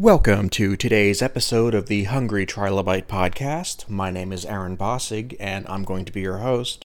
Welcome to today's episode of the Hungry Trilobite podcast. My name is Aaron Bossig, and I'm going to be your host.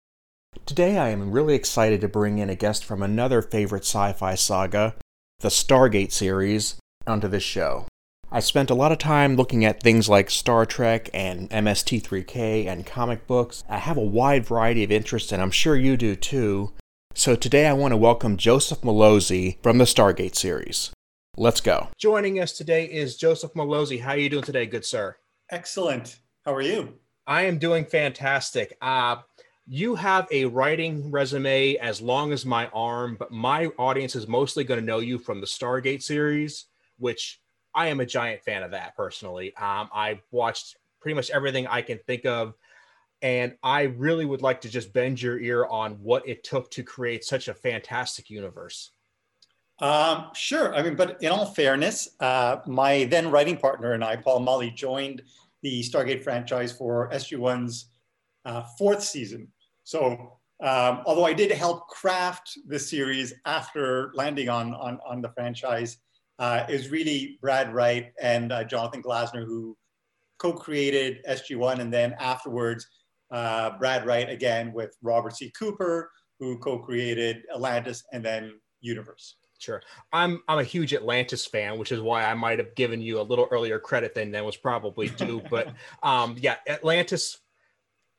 Today, I am really excited to bring in a guest from another favorite sci fi saga, the Stargate series, onto this show. I spent a lot of time looking at things like Star Trek and MST3K and comic books. I have a wide variety of interests, and I'm sure you do too. So today I want to welcome Joseph Mallozzi from the Stargate series. Let's go. Joining us today is Joseph Mallozzi. How are you doing today, good sir? Excellent. How are you? I am doing fantastic. Uh, you have a writing resume as long as my arm, but my audience is mostly going to know you from the Stargate series, which I am a giant fan of that personally. Um, I watched pretty much everything I can think of, and I really would like to just bend your ear on what it took to create such a fantastic universe. Um, sure. I mean, but in all fairness, uh, my then writing partner and I, Paul Mullie, joined the Stargate franchise for SG1's uh, fourth season. So, um, although I did help craft the series after landing on, on, on the franchise, uh, was really Brad Wright and uh, Jonathan Glassner who co created SG1. And then afterwards, uh, Brad Wright again with Robert C. Cooper, who co created Atlantis and then Universe. Sure. I'm I'm a huge Atlantis fan, which is why I might have given you a little earlier credit than that was probably due. but um, yeah, Atlantis,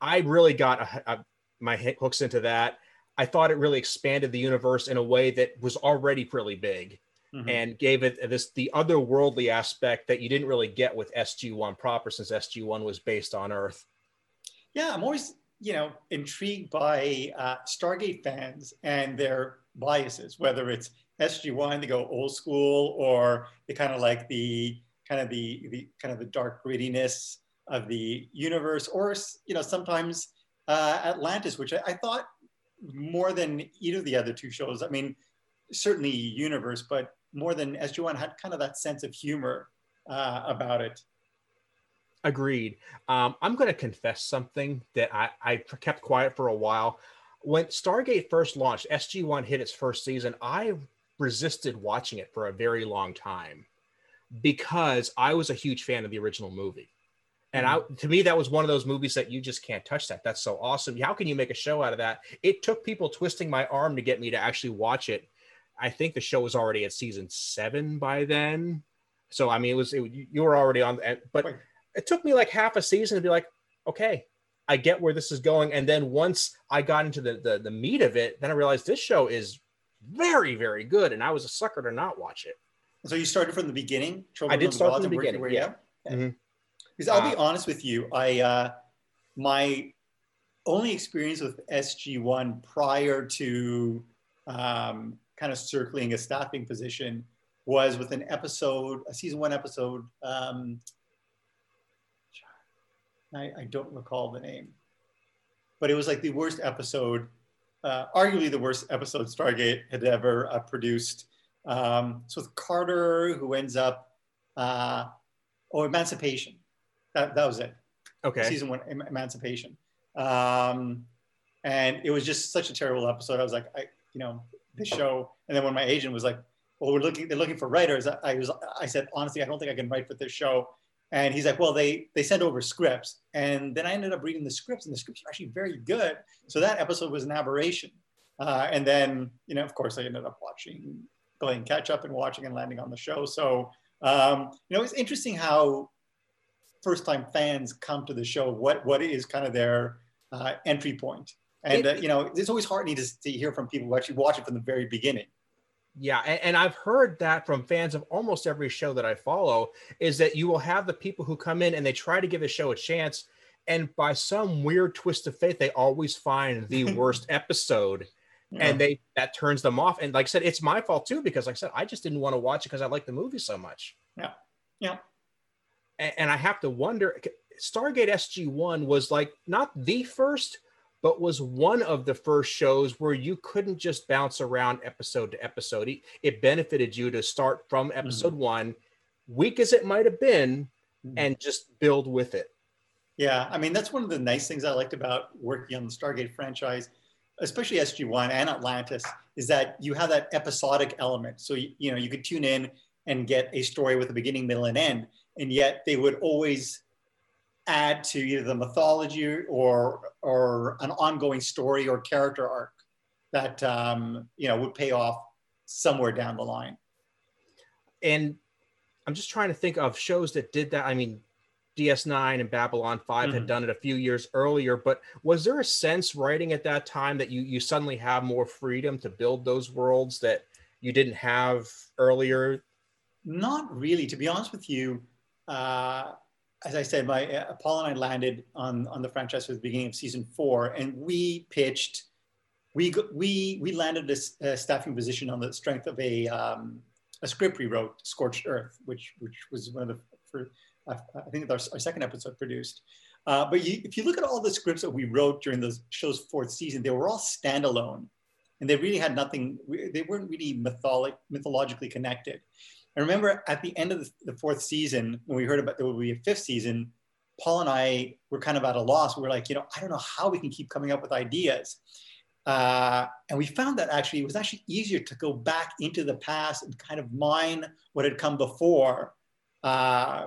I really got a, a, my hooks into that. I thought it really expanded the universe in a way that was already really big. Mm-hmm. And gave it this the otherworldly aspect that you didn't really get with SG1 proper, since SG1 was based on Earth. Yeah, I'm always you know intrigued by uh, Stargate fans and their biases, whether it's SG1 they go old school, or they kind of like the kind of the, the kind of the dark grittiness of the universe, or you know sometimes uh, Atlantis, which I, I, thought more than either of the other two shows. I mean, certainly Universe, but more than SG1 had kind of that sense of humor uh, about it. Agreed. Um, I'm going to confess something that I, I kept quiet for a while. When Stargate first launched, SG1 hit its first season. I resisted watching it for a very long time because I was a huge fan of the original movie. And I, mm-hmm. to me, that was one of those movies that you just can't touch that. That's so awesome. How can you make a show out of that? It took people twisting my arm to get me to actually watch it. I think the show was already at season seven by then. So, I mean, it was, it, you were already on, but it took me like half a season to be like, okay, I get where this is going. And then once I got into the, the, the meat of it, then I realized this show is very, very good. And I was a sucker to not watch it. So you started from the beginning? Children I did start from the beginning. yeah. Mm-hmm. Because I'll uh, be honest with you, I uh, my only experience with SG1 prior to um, kind of circling a staffing position was with an episode, a season one episode. Um, I, I don't recall the name, but it was like the worst episode uh, arguably the worst episode Stargate had ever uh, produced. Um, so with Carter, who ends up, uh, oh, Emancipation. That, that was it. Okay. Season one, Emancipation. Um, and it was just such a terrible episode. I was like, I, you know, this show. And then when my agent was like, well, we're looking, they're looking for writers. I, I was, I said, honestly, I don't think I can write for this show. And he's like, well, they they sent over scripts, and then I ended up reading the scripts, and the scripts are actually very good. So that episode was an aberration. Uh, and then, you know, of course, I ended up watching, playing catch up, and watching and landing on the show. So, um, you know, it's interesting how first time fans come to the show. What what is kind of their uh, entry point? And uh, you know, it's always heartening to, to hear from people who actually watch it from the very beginning. Yeah, and, and, I've heard that from fans of almost every show that I follow is that you will have the people who come in and they try to give the show a chance, and by some weird twist of fate, they always find the worst episode, yeah. and they that turns them off. And like I said, it's my fault too because like I said, I just didn't want to watch it because I like the movie so much. Yeah, yeah. And, and I have to wonder, Stargate SG One was like not the first but was one of the first shows where you couldn't just bounce around episode to episode. It benefited you to start from mm-hmm. episode mm-hmm. one, weak as it might have been, mm-hmm. and just build with it. Yeah, I mean, that's one of the nice things I liked about working on the Stargate franchise, especially SG1 and Atlantis, is that you have that episodic element. So, you, you know, you could tune in and get a story with a beginning, middle, and end. And yet they would always add to either the mythology or or an ongoing story or character arc that um, you know would pay off somewhere down the line. And I'm just trying to think of shows that did that. I mean, DS9 and Babylon 5 mm-hmm. had done it a few years earlier, but was there a sense writing at that time that you you suddenly have more freedom to build those worlds that you didn't have earlier? Not really, to be honest with you. Uh, as I said, my uh, Paul and I landed on on the franchise at the beginning of season four, and we pitched. We we we landed this staffing position on the strength of a um, a script we wrote, Scorched Earth, which which was one of the first, I think our, our second episode produced. Uh, but you, if you look at all the scripts that we wrote during the show's fourth season, they were all standalone, and they really had nothing. They weren't really mytholic, mythologically connected. I remember at the end of the, fourth season, when we heard about there would be a fifth season, Paul and I were kind of at a loss. We were like, you know, I don't know how we can keep coming up with ideas. Uh, and we found that actually it was actually easier to go back into the past and kind of mine what had come before. Uh,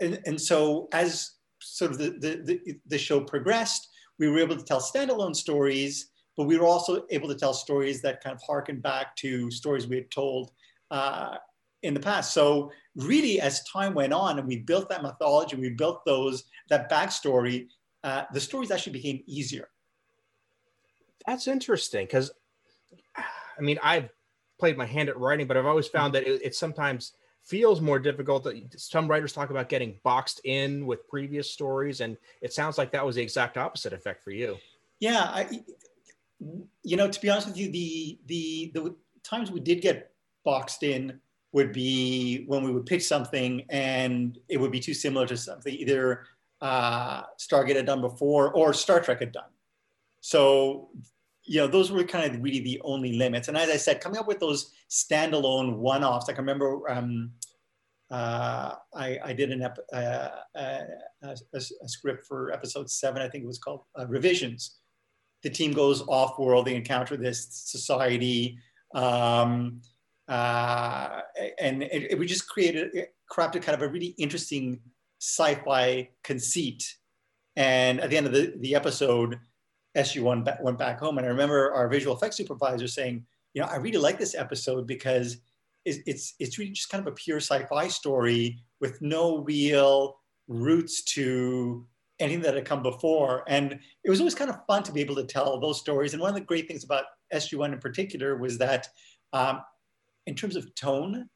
and, and so as sort of the, the, the, the show progressed, we were able to tell standalone stories, but we were also able to tell stories that kind of harken back to stories we had told uh, in the past. So really, as time went on and we built that mythology, we built those that backstory, uh, the stories actually became easier. That's interesting because, I mean, I've played my hand at writing, but I've always found that it, it sometimes feels more difficult. That some writers talk about getting boxed in with previous stories, and it sounds like that was the exact opposite effect for you. Yeah, I, you know, to be honest with you, the the the times we did get boxed in would be when we would pitch something and it would be too similar to something either uh, Stargate had done before or Star Trek had done. So, you know, those were kind of really the only limits. And as I said, coming up with those standalone one-offs, like I remember um, uh, I, I, did an ep- uh, uh a, a, script for episode seven, I think it was called uh, Revisions. The team goes off-world, they encounter this society, um, uh, and it, it, we just created, crafted kind of a really interesting sci-fi conceit. And at the end of the, the episode, SG1 went back home. And I remember our visual effects supervisor saying, you know, I really like this episode because it's, it's, it's really just kind of a pure sci-fi story with no real roots to anything that had come before. And it was always kind of fun to be able to tell those stories. And one of the great things about SG1 in particular was that um, in terms of tone,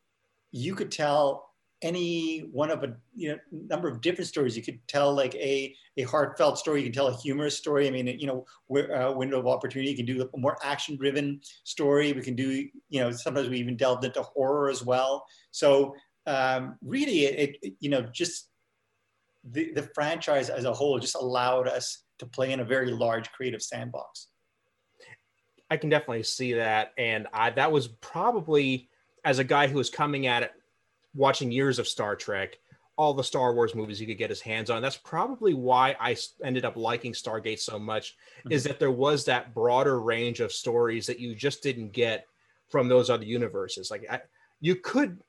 you could tell any one of a you know number of different stories. You could tell like a a heartfelt story. You can tell a humorous story. I mean, you know, uh, window of opportunity. You can do a more action driven story. We can do you know sometimes we even delved into horror as well. So um, really, it, it you know just the the franchise as a whole just allowed us to play in a very large creative sandbox. I can definitely see that, and I that was probably as a guy who was coming at it watching years of Star Trek, all the Star Wars movies he could get his hands on. That's probably why I ended up liking Stargate so much, mm-hmm. is that there was that broader range of stories that you just didn't get from those other universes. Like I, you could,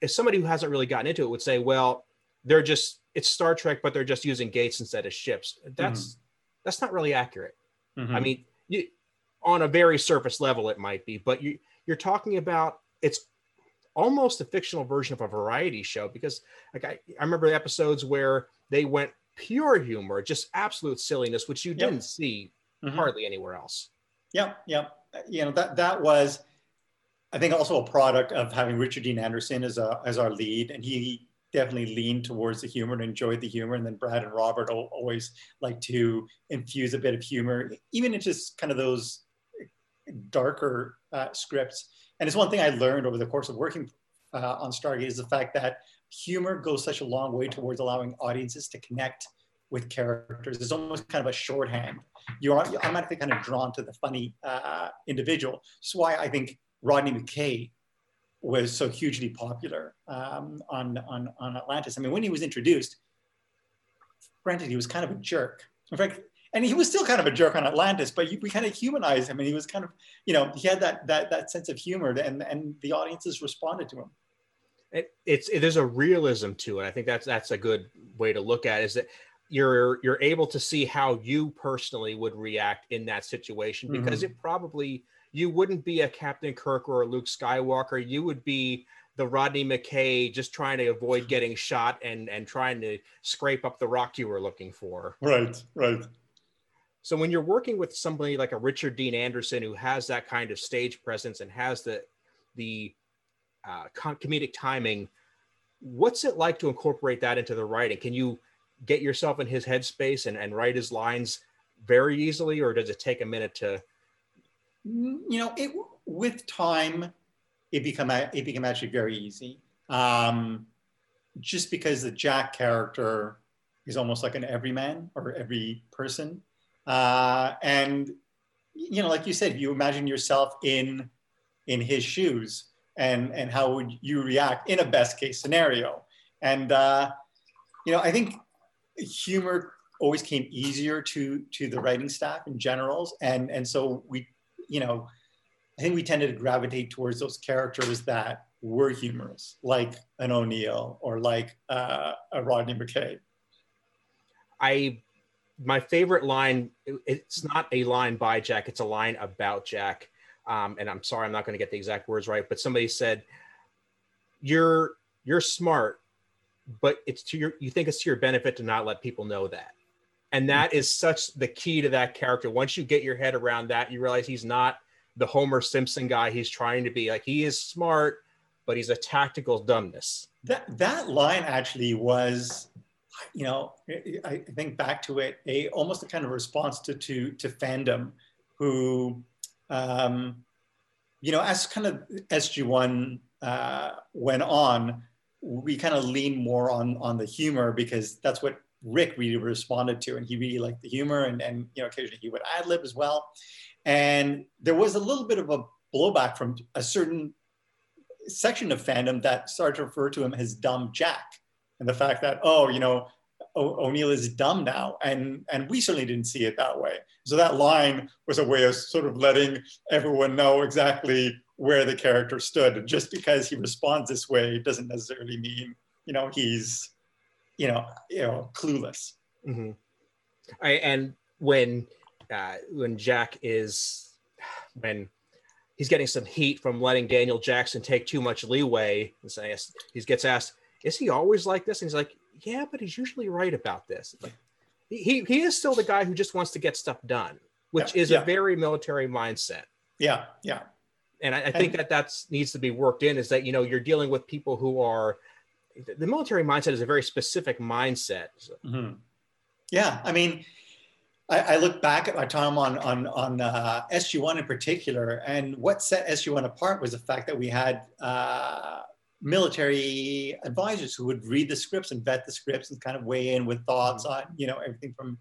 if somebody who hasn't really gotten into it would say, well, they're just it's Star Trek, but they're just using gates instead of ships. That's mm-hmm. that's not really accurate. Mm-hmm. I mean, you, on a very surface level, it might be, but you you're talking about it's almost a fictional version of a variety show because like I, I remember the episodes where they went pure humor, just absolute silliness, which you didn't see mm-hmm. hardly anywhere else. Yep, yep. You know that that was, I think, also a product of having Richard Dean Anderson as a as our lead, and he definitely leaned towards the humor and enjoyed the humor. And then Brad and Robert always like to infuse a bit of humor, even into kind of those darker uh, scripts. And it's one thing I learned over the course of working uh, on Stargate is the fact that humor goes such a long way towards allowing audiences to connect with characters. It's almost kind of a shorthand. You're automatically kind of drawn to the funny uh, individual. That's why I think Rodney McKay was so hugely popular um, on, on, on Atlantis. I mean, when he was introduced, granted, he was kind of a jerk. In fact, and he was still kind of a jerk on Atlantis, but we kind of humanized him, and he was kind of, you know, he had that that that sense of humor, and and the audiences responded to him. it, it's it, there's a realism to it. I think that's that's a good way to look at it, is that you're you're able to see how you personally would react in that situation because mm-hmm. it probably you wouldn't be a Captain Kirk or a Luke Skywalker. You would be the Rodney McKay just trying to avoid getting shot and and trying to scrape up the rock you were looking for. Right, right. So when you're working with somebody like a Richard Dean Anderson who has that kind of stage presence and has the the uh, comedic timing, what's it like to incorporate that into the writing? Can you get yourself in his headspace and, and write his lines very easily, or does it take a minute to? You know, it with time, it become it became actually very easy. Um, just because the Jack character is almost like an everyman or every person, uh, and you know, like you said, you imagine yourself in in his shoes, and and how would you react in a best case scenario? And uh, you know, I think humor always came easier to to the writing staff in generals, and and so we, you know, I think we tended to gravitate towards those characters that were humorous, like an O'Neill or like uh, a Rodney McKay. I my favorite line it's not a line by jack it's a line about jack. Um, and i'm sorry i'm not going to get the exact words right but somebody said you're you're smart but it's to your you think it's to your benefit to not let people know that. And that is such the key to that character. Once you get your head around that you realize he's not the homer simpson guy he's trying to be. Like he is smart but he's a tactical dumbness. That that line actually was you know i think back to it a almost a kind of response to to, to fandom who um, you know as kind of sg1 uh, went on we kind of lean more on on the humor because that's what Rick really responded to, and he really liked the humor, and and you know occasionally he would ad lib as well. And there was a little bit of a blowback from a certain section of fandom that started to refer to him as dumb Jack, and the fact that oh you know O'Neill is dumb now, and and we certainly didn't see it that way. So that line was a way of sort of letting everyone know exactly where the character stood. Just because he responds this way doesn't necessarily mean you know he's you know you know clueless. Mm-hmm. I, and when uh, when Jack is when he's getting some heat from letting Daniel Jackson take too much leeway, and saying he gets asked, "Is he always like this?" And he's like, "Yeah, but he's usually right about this." Like, he he is still the guy who just wants to get stuff done, which yeah, is yeah. a very military mindset. Yeah, yeah and I, I think and, that that's needs to be worked in is that you know you're dealing with people who are the military mindset is a very specific mindset. Mm-hmm. Yeah, I mean, I, I, look back at my time on on on uh, SG1 in particular, and what set SG1 apart was the fact that we had uh, military advisors who would read the scripts and vet the scripts and kind of weigh in with thoughts mm-hmm. on you know everything from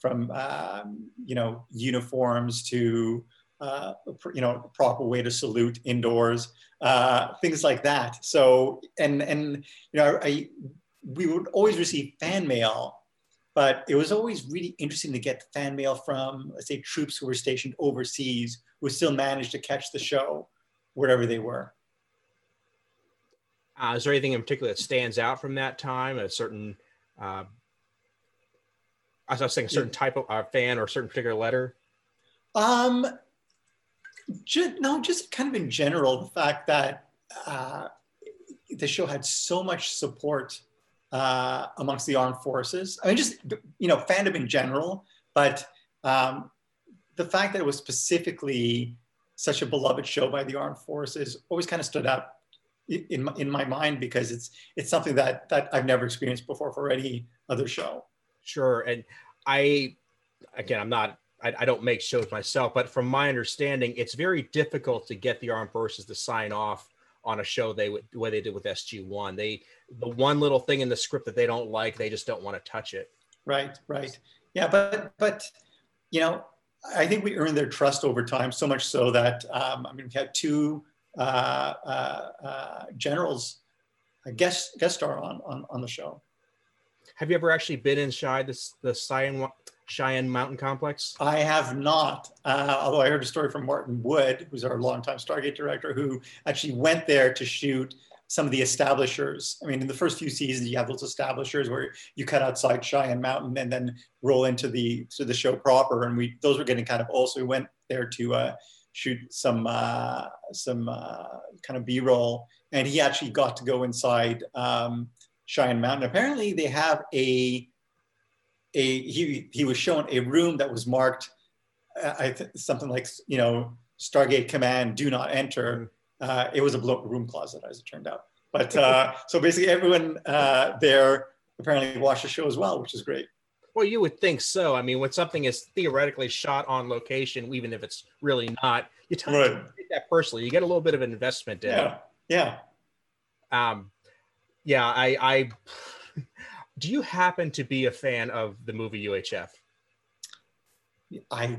from um, you know uniforms to uh, you know, proper way to salute indoors, uh, things like that. So, and, and, you know, I, we would always receive fan mail, but it was always really interesting to get fan mail from, let's say, troops who were stationed overseas who still managed to catch the show wherever they were. Uh, is there anything in particular that stands out from that time? A certain, uh, I was saying, a certain type of uh, fan or a certain particular letter. Um, no, just kind of in general, the fact that uh, the show had so much support uh, amongst the armed forces. I mean, just you know, fandom in general, but um, the fact that it was specifically such a beloved show by the armed forces always kind of stood out in my, in my mind because it's it's something that that I've never experienced before for any other show. Sure, and I again, I'm not I, I, don't make shows myself, but from my understanding, it's very difficult to get the armed forces to sign off on a show they would the way they did with SG1. They the one little thing in the script that they don't like, they just don't want to touch it. Right, right. Yeah, but but you know, I think we earned their trust over time, so much so that um, I mean, we had two generals guest guest star on, on on the show. Have you ever actually been inside this the Cheyenne Cheyenne Mountain Complex? I have not, uh, although I heard a story from Martin Wood, who's our longtime Stargate director, who actually went there to shoot some of the establishers. I mean, in the first few seasons, you have those establishers where you cut outside Cheyenne Mountain and then roll into the to the show proper. And we those were getting kind of old, so we went there to uh, shoot some uh, some uh, kind of B-roll. And he actually got to go inside um, Cheyenne Mountain. Apparently, they have a a he he was shown a room that was marked uh, I th- something like you know Stargate Command, do not enter. Uh, it was a bloke room closet, as it turned out. But uh, so basically, everyone uh, there apparently watched the show as well, which is great. Well, you would think so. I mean, when something is theoretically shot on location, even if it's really not, you tell right. take that personally. You get a little bit of investment in. Yeah. Yeah. Um, yeah. I, I. Do you happen to be a fan of the movie UHF? I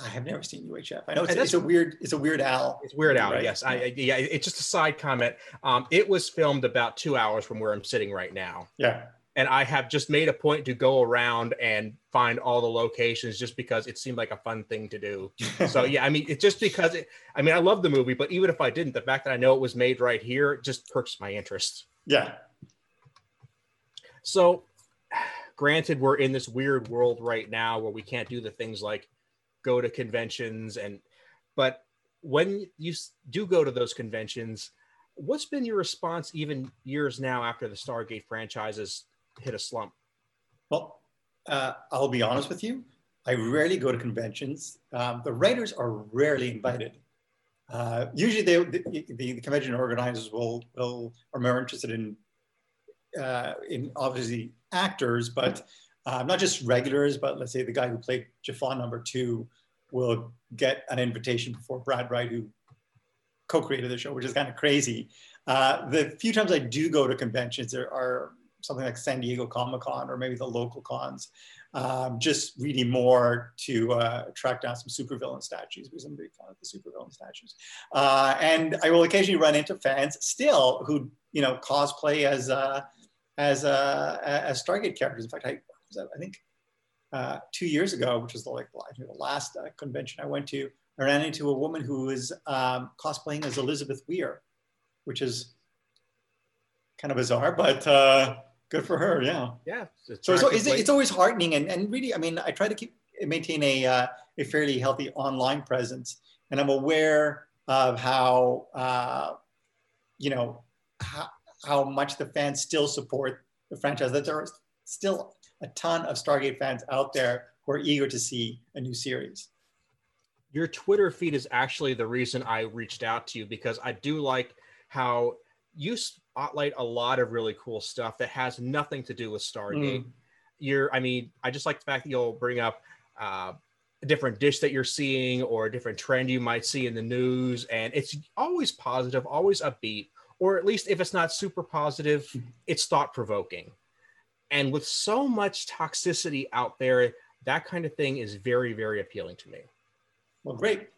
I have never seen UHF. I know it's, it's, a weird, it's a Weird Al. It's Weird Al. Right? Yes, I, yeah. It's just a side comment. Um, it was filmed about two hours from where I'm sitting right now. Yeah. And I have just made a point to go around and find all the locations just because it seemed like a fun thing to do. so yeah, I mean, it's just because it, I mean, I love the movie, but even if I didn't, the fact that I know it was made right here just perks my interest. Yeah. So, granted, we're in this weird world right now where we can't do the things like go to conventions and but when you do go to those conventions what's been your response even years now after the stargate franchises hit a slump. Well uh, i'll be honest with you. I rarely go to conventions. Um, the writers are rarely invited. Uh, usually they, the, the, convention organizers will, will are more interested in uh, in obviously actors but uh, not just regulars, but let's say the guy who played Jaffa number two will get an invitation before Brad Wright, who co-created the show, which is kind of crazy. Uh, the few times I do go to conventions, there are something like San Diego Comic Con or maybe the local cons, um, just reading more to uh, track down some supervillain statues because I'm a big fan of the supervillain statues. Uh, and I will occasionally run into fans still who, you know, cosplay as, uh, as, uh, as Stargate characters. In fact, I, I think uh, two years ago, which was the, like the last uh, convention I went to, I ran into a woman who was um, cosplaying as Elizabeth Weir, which is kind of bizarre, but uh, good for her. Yeah. Yeah. So, so it's, it's, always heartening, and, and really, I mean, I try to keep maintain a uh, a fairly healthy online presence, and I'm aware of how uh, you know how, how much the fans still support the franchise. That there are still a ton of Stargate fans out there who are eager to see a new series. Your Twitter feed is actually the reason I reached out to you because I do like how you spotlight a lot of really cool stuff that has nothing to do with Stargate. Mm. You're, I mean, I just like the fact that you'll bring up uh, a different dish that you're seeing or a different trend you might see in the news, and it's always positive, always upbeat, or at least if it's not super positive, it's thought provoking. And with so much toxicity out there, that kind of thing is very, very appealing to me. Well, great.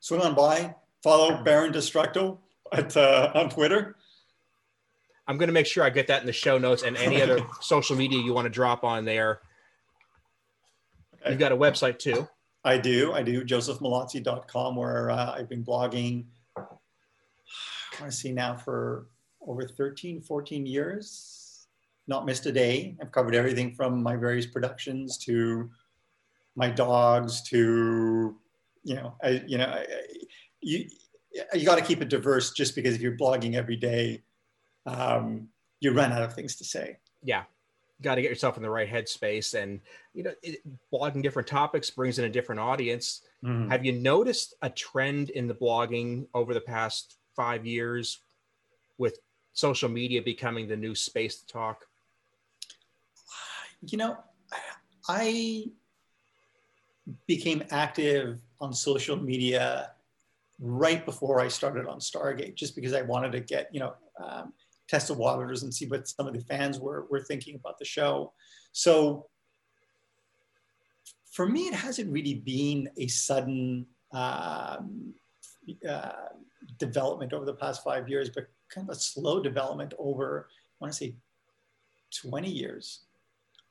Swing on by, follow Baron Destructo at, uh, on Twitter. I'm going to make sure I get that in the show notes and any other social media you want to drop on there. You've got a website too. I do. I do. josephmallozzi.com, where uh, I've been blogging, I want to see now for over 13, 14 years not missed a day. I've covered everything from my various productions to my dogs to, you know, I, you know, I, you, you got to keep it diverse just because if you're blogging every day, um, you run out of things to say. Yeah. Got to get yourself in the right headspace and, you know, it, blogging different topics brings in a different audience. Mm-hmm. Have you noticed a trend in the blogging over the past five years with social media becoming the new space to talk? you know, I became active on social media right before I started on Stargate, just because I wanted to get, you know, um, test the waters and see what some of the fans were, were thinking about the show. So for me, it hasn't really been a sudden um, uh, development over the past five years, but kind of a slow development over, I want to say 20 years.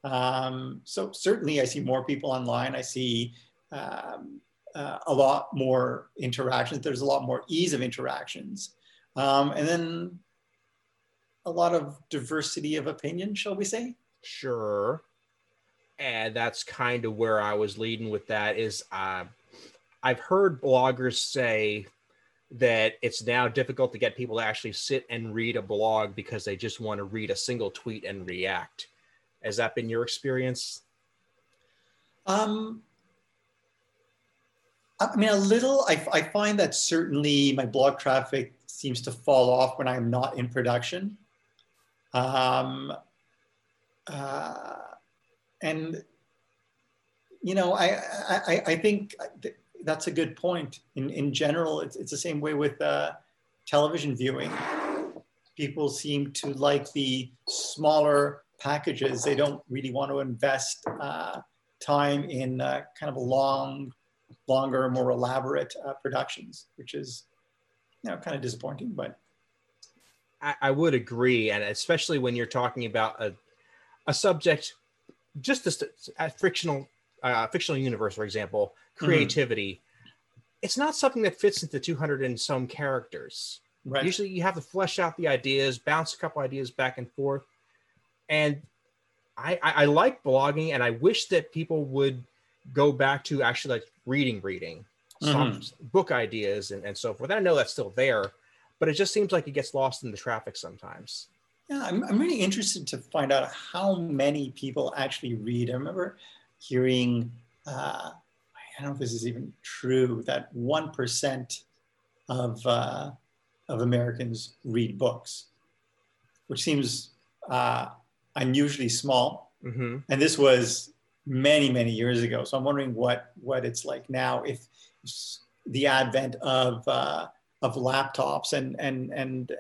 Um, so certainly I see more people online. I see um, uh, a lot more interactions. There's a lot more ease of interactions. um, and then a lot of diversity of opinion, shall we say? Sure. And that's kind of where I was leading with that. Is uh, I've heard bloggers say that it's now difficult to get people to actually sit and read a blog because they just want to read a single tweet and react. Has that been your experience? Um, I mean, a little. I, I find that certainly my blog traffic seems to fall off when I'm not in production. Um, uh, and you know, I, I I think that's a good point. In in general, it's it's the same way with uh, television viewing. People seem to like the smaller packages. They don't really want to invest uh, time in uh, kind of long, longer, more elaborate uh, productions, which is you know kind of disappointing. But I, I, would agree, and especially when you're talking about a a subject, just a, a fictional uh, fictional universe, for example, mm-hmm. creativity. Mm-hmm. It's not something that fits into 200 and some characters. Right. Usually, you have to flesh out the ideas, bounce a couple ideas back and forth, and I, I, I like blogging, and I wish that people would go back to actually like reading, reading, mm-hmm. book ideas, and, and so forth. I know that's still there, but it just seems like it gets lost in the traffic sometimes. Yeah, I'm, I'm really interested to find out how many people actually read. I remember hearing, uh, I don't know if this is even true, that 1% of, uh, of Americans read books, which seems uh, unusually small. Mm-hmm. And this was many, many years ago. So I'm wondering what, what it's like now if the advent of, uh, of laptops and, and, and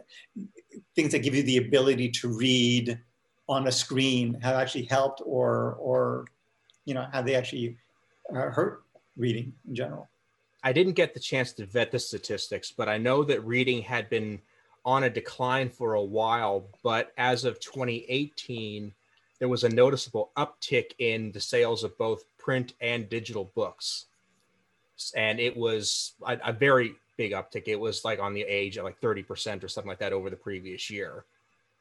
things that give you the ability to read on a screen have actually helped or, or you know, have they actually uh, hurt reading in general? I didn't get the chance to vet the statistics, but I know that reading had been on a decline for a while, but as of 2018, there was a noticeable uptick in the sales of both print and digital books. And it was a, a very big uptick. It was like on the age of like 30% or something like that over the previous year.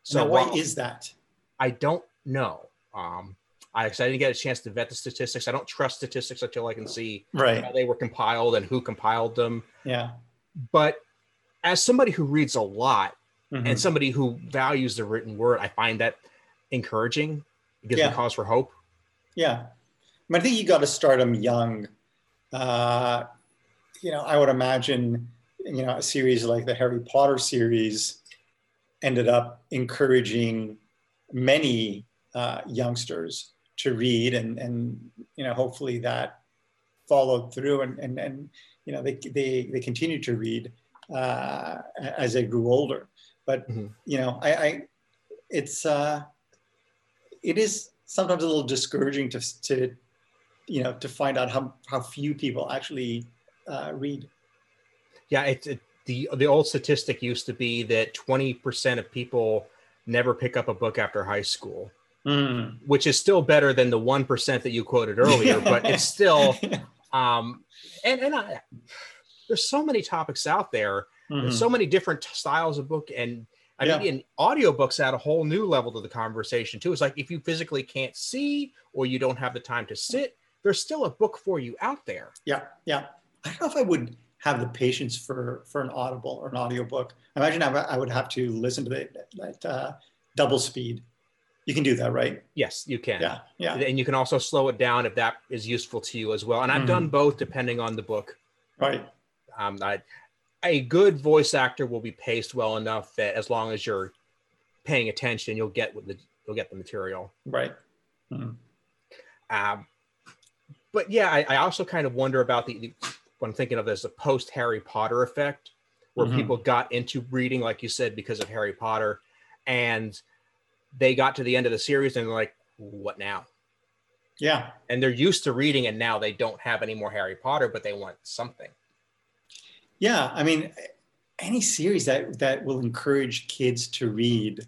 So now, why is that? I don't know. Um, I, I didn't get a chance to vet the statistics. I don't trust statistics until I can see right. how they were compiled and who compiled them. Yeah. But as somebody who reads a lot mm-hmm. and somebody who values the written word, I find that encouraging. It gives yeah. me cause for hope. Yeah. I, think you got to start them young. Uh, you know, I would imagine, you know, a series like the Harry Potter series ended up encouraging many uh, youngsters to read and, and, you know, hopefully that followed through and, and, and you know, they, they, they continued to read uh, as they grew older. But mm-hmm. you know, I, I it's uh, it is sometimes a little discouraging to to you know to find out how how few people actually uh, read. Yeah, it's it, the the old statistic used to be that twenty percent of people never pick up a book after high school. Mm. Which is still better than the one percent that you quoted earlier, but it's still, um, and and I, there's so many topics out there. Mm-hmm. There's so many different styles of book and I yeah. mean, in audiobooks add a whole new level to the conversation too. It's like if you physically can't see or you don't have the time to sit, there's still a book for you out there. Yeah, yeah. I don't know if I would have the patience for for an audible or an audiobook. I imagine I would have to listen to it at uh, double speed. You can do that, right? Yes, you can. Yeah, yeah. And you can also slow it down if that is useful to you as well. And I've mm-hmm. done both depending on the book. Right. Um, I, a good voice actor will be paced well enough that as long as you're paying attention, you'll get the you'll get the material. Right. Mm-hmm. Um, but yeah, I, I, also kind of wonder about the, the what I'm thinking of as a post Harry Potter effect, where mm-hmm. people got into reading, like you said, because of Harry Potter, and they got to the end of the series and they're like, "What now?" Yeah. And they're used to reading, and now they don't have any more Harry Potter, but they want something. Yeah, I mean, any series that that will encourage kids to read,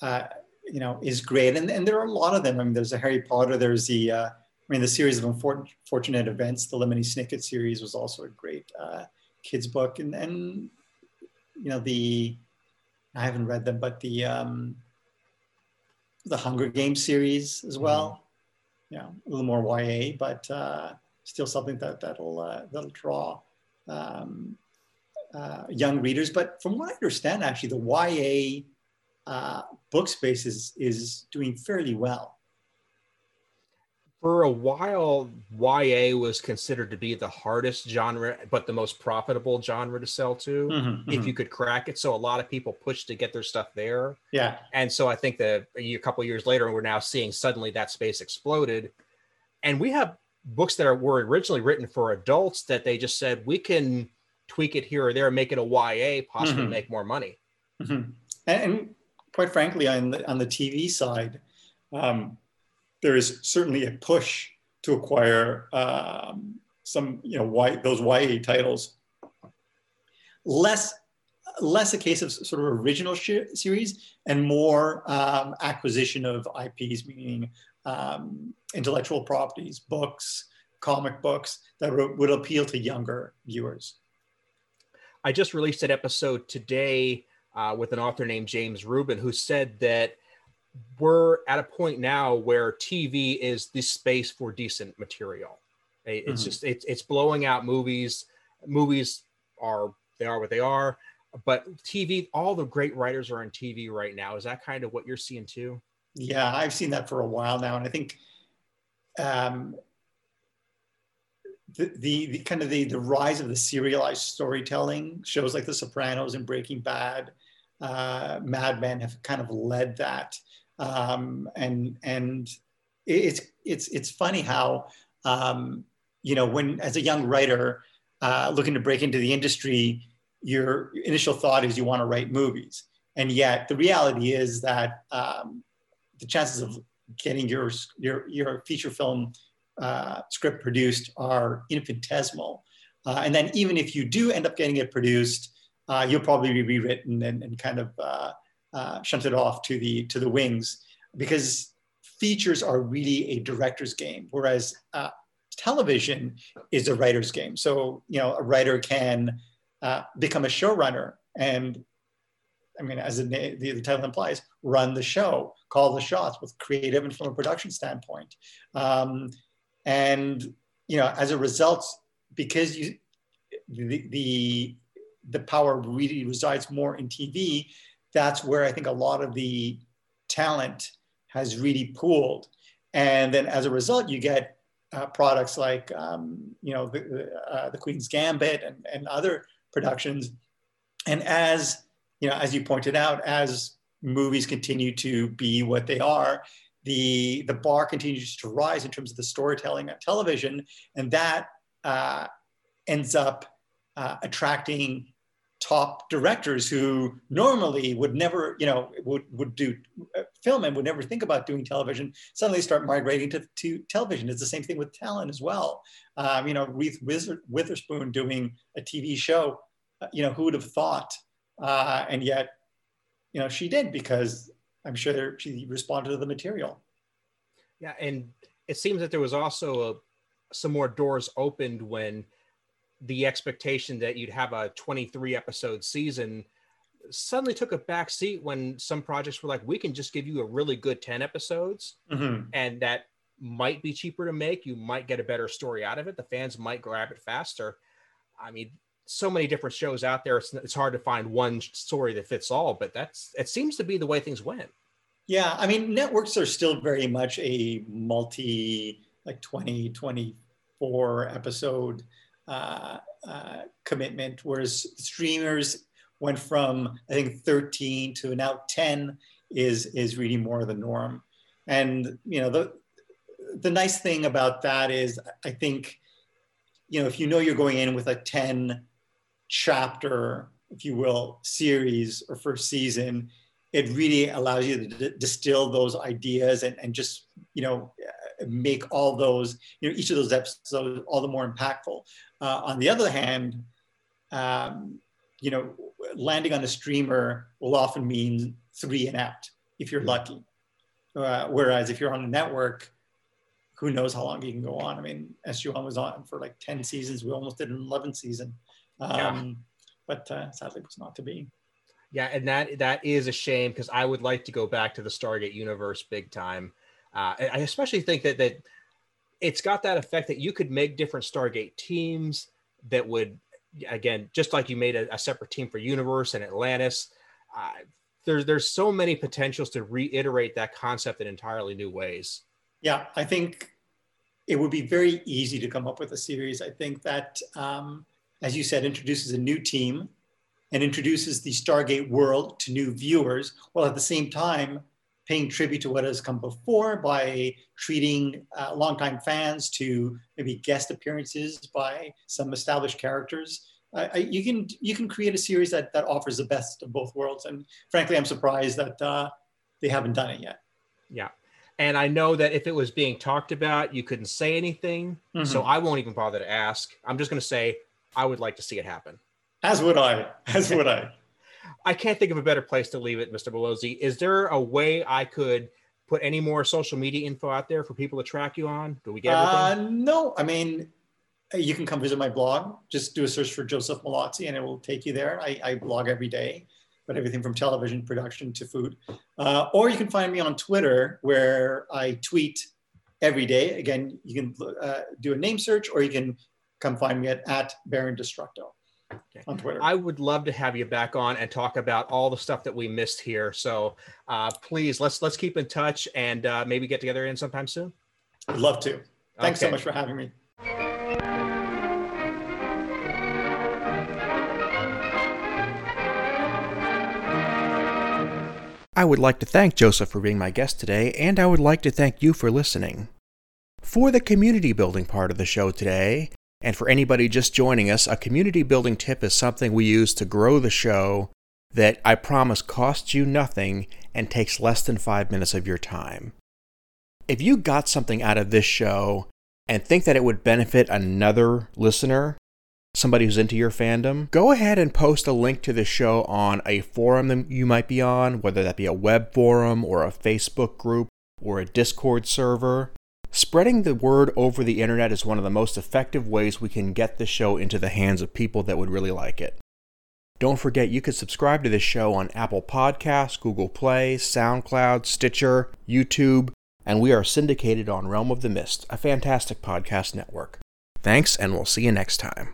uh, you know, is great. And and there are a lot of them. I mean, there's a Harry Potter. There's the uh, I mean, the series of unfortunate events. The Lemony Snicket series was also a great uh, kids book. And and you know the I haven't read them, but the um, the Hunger Games series as well. Mm-hmm. Yeah, a little more YA, but uh, still something that that'll uh, that'll draw um, uh, young readers. But from what I understand, actually, the YA uh, book space is is doing fairly well for a while, YA was considered to be the hardest genre, but the most profitable genre to sell to mm-hmm, if mm-hmm. you could crack it. So a lot of people pushed to get their stuff there. Yeah. And so I think that a couple years later, we're now seeing suddenly that space exploded. And we have books that are, were originally written for adults that they just said, we can tweak it here or there, make it a YA, possibly mm-hmm. make more money. Mm-hmm. And, and, quite frankly, on the, on the TV side, um, there is certainly a push to acquire um, some, you know, y, those YA titles. Less, less a case of sort of original series and more um, acquisition of IPs, meaning um, intellectual properties, books, comic books that would appeal to younger viewers. I just released an episode today uh, with an author named James Rubin who said that we're at a point now where TV is the space for decent material. It's mm-hmm. just it's it's blowing out movies. Movies are they are what they are, but TV. All the great writers are on TV right now. Is that kind of what you're seeing too? Yeah, I've seen that for a while now, and I think um, the, the, the kind of the the rise of the serialized storytelling shows like The Sopranos and Breaking Bad, uh, Mad Men have kind of led that um, and and it's it's it's funny how um, you know when as a young writer uh, looking to break into the industry, your initial thought is you want to write movies, and yet the reality is that um, the chances of getting your your your feature film uh, script produced are infinitesimal. Uh, and then even if you do end up getting it produced, uh, you'll probably be rewritten and, and kind of uh, uh, shunted off to the to the wings because features are really a director's game, whereas uh, television is a writer's game. So you know, a writer can uh, become a showrunner, and I mean, as the, the, title implies, run the show, call the shots, with creative and from a production standpoint. Um, and you know, as a result, because you the, the the power really resides more in TV that's where I think a lot of the talent has really pooled. And then as a result, you get uh, products like, um, you know, the, uh, the Queen's Gambit and, and other productions. And as, you know, as you pointed out, as movies continue to be what they are, the, the bar continues to rise in terms of the storytelling on television. And that uh, ends up uh, attracting top directors who normally would never, you know, would, would do uh, film and would never think about doing television, suddenly start migrating to, to television. It's the same thing with talent as well. Um, you know, Reese Witherspoon doing a TV show, uh, you know, who would have thought? Uh, and yet, you know, she did because I'm sure she responded to the material. Yeah, and it seems that there was also a, some more doors opened when the expectation that you'd have a 23 episode season suddenly took a back seat when some projects were like, we can just give you a really good 10 episodes mm-hmm. and that might be cheaper to make. You might get a better story out of it. The fans might grab it faster. I mean, so many different shows out there. It's, it's hard to find one story that fits all, but that's, it seems to be the way things went. Yeah. I mean, networks are still very much a multi, like 20, 24 episode uh, uh, commitment, whereas streamers went from I think 13 to now 10 is is really more the norm. And you know the the nice thing about that is I think you know if you know you're going in with a 10 chapter, if you will, series or first season, it really allows you to d- distill those ideas and, and just you know make all those you know each of those episodes all the more impactful. Uh, on the other hand um, you know landing on a streamer will often mean three and out if you're lucky. Uh, whereas if you're on a network who knows how long you can go on. I mean sg1 was on for like 10 seasons. We almost did an 11th season. Um, but uh, sadly it was not to be. Yeah, and that that is a shame because I would like to go back to the Stargate universe big time. Uh, I especially think that that it's got that effect that you could make different Stargate teams that would, again, just like you made a, a separate team for Universe and Atlantis. Uh, there's there's so many potentials to reiterate that concept in entirely new ways. Yeah, I think it would be very easy to come up with a series. I think that, um, as you said, introduces a new team and introduces the Stargate world to new viewers, while at the same time paying tribute to what has come before by treating uh, longtime fans to maybe guest appearances by some established characters. Uh, you can you can create a series that that offers the best of both worlds, and frankly, I'm surprised that uh, they haven't done it yet. Yeah, and I know that if it was being talked about, you couldn't say anything, mm-hmm. so I won't even bother to ask. I'm just going to say I would like to see it happen. As would I. As would I. I can't think of a better place to leave it, Mr. Mallozzi. Is there a way I could put any more social media info out there for people to track you on? Do we get everything? Uh, no, I mean, you can come visit my blog. Just do a search for Joseph Mallozzi and it will take you there. I, I blog every day, but everything from television production to food. Uh, or you can find me on Twitter where I tweet every day. Again, you can uh, do a name search or you can come find me at, at Baron Destructo. Okay. on Twitter. I would love to have you back on and talk about all the stuff that we missed here. So uh, please let's let's keep in touch and uh, maybe get together in sometime soon. I'd love to. Thanks okay. so much for having me. I would like to thank Joseph for being my guest today, and I would like to thank you for listening. For the community building part of the show today, and for anybody just joining us, a community building tip is something we use to grow the show that I promise costs you nothing and takes less than five minutes of your time. If you got something out of this show and think that it would benefit another listener, somebody who's into your fandom, go ahead and post a link to the show on a forum that you might be on, whether that be a web forum or a Facebook group or a Discord server. Spreading the word over the internet is one of the most effective ways we can get the show into the hands of people that would really like it. Don't forget you can subscribe to this show on Apple Podcasts, Google Play, SoundCloud, Stitcher, YouTube, and we are syndicated on Realm of the Mist, a fantastic podcast network. Thanks, and we'll see you next time.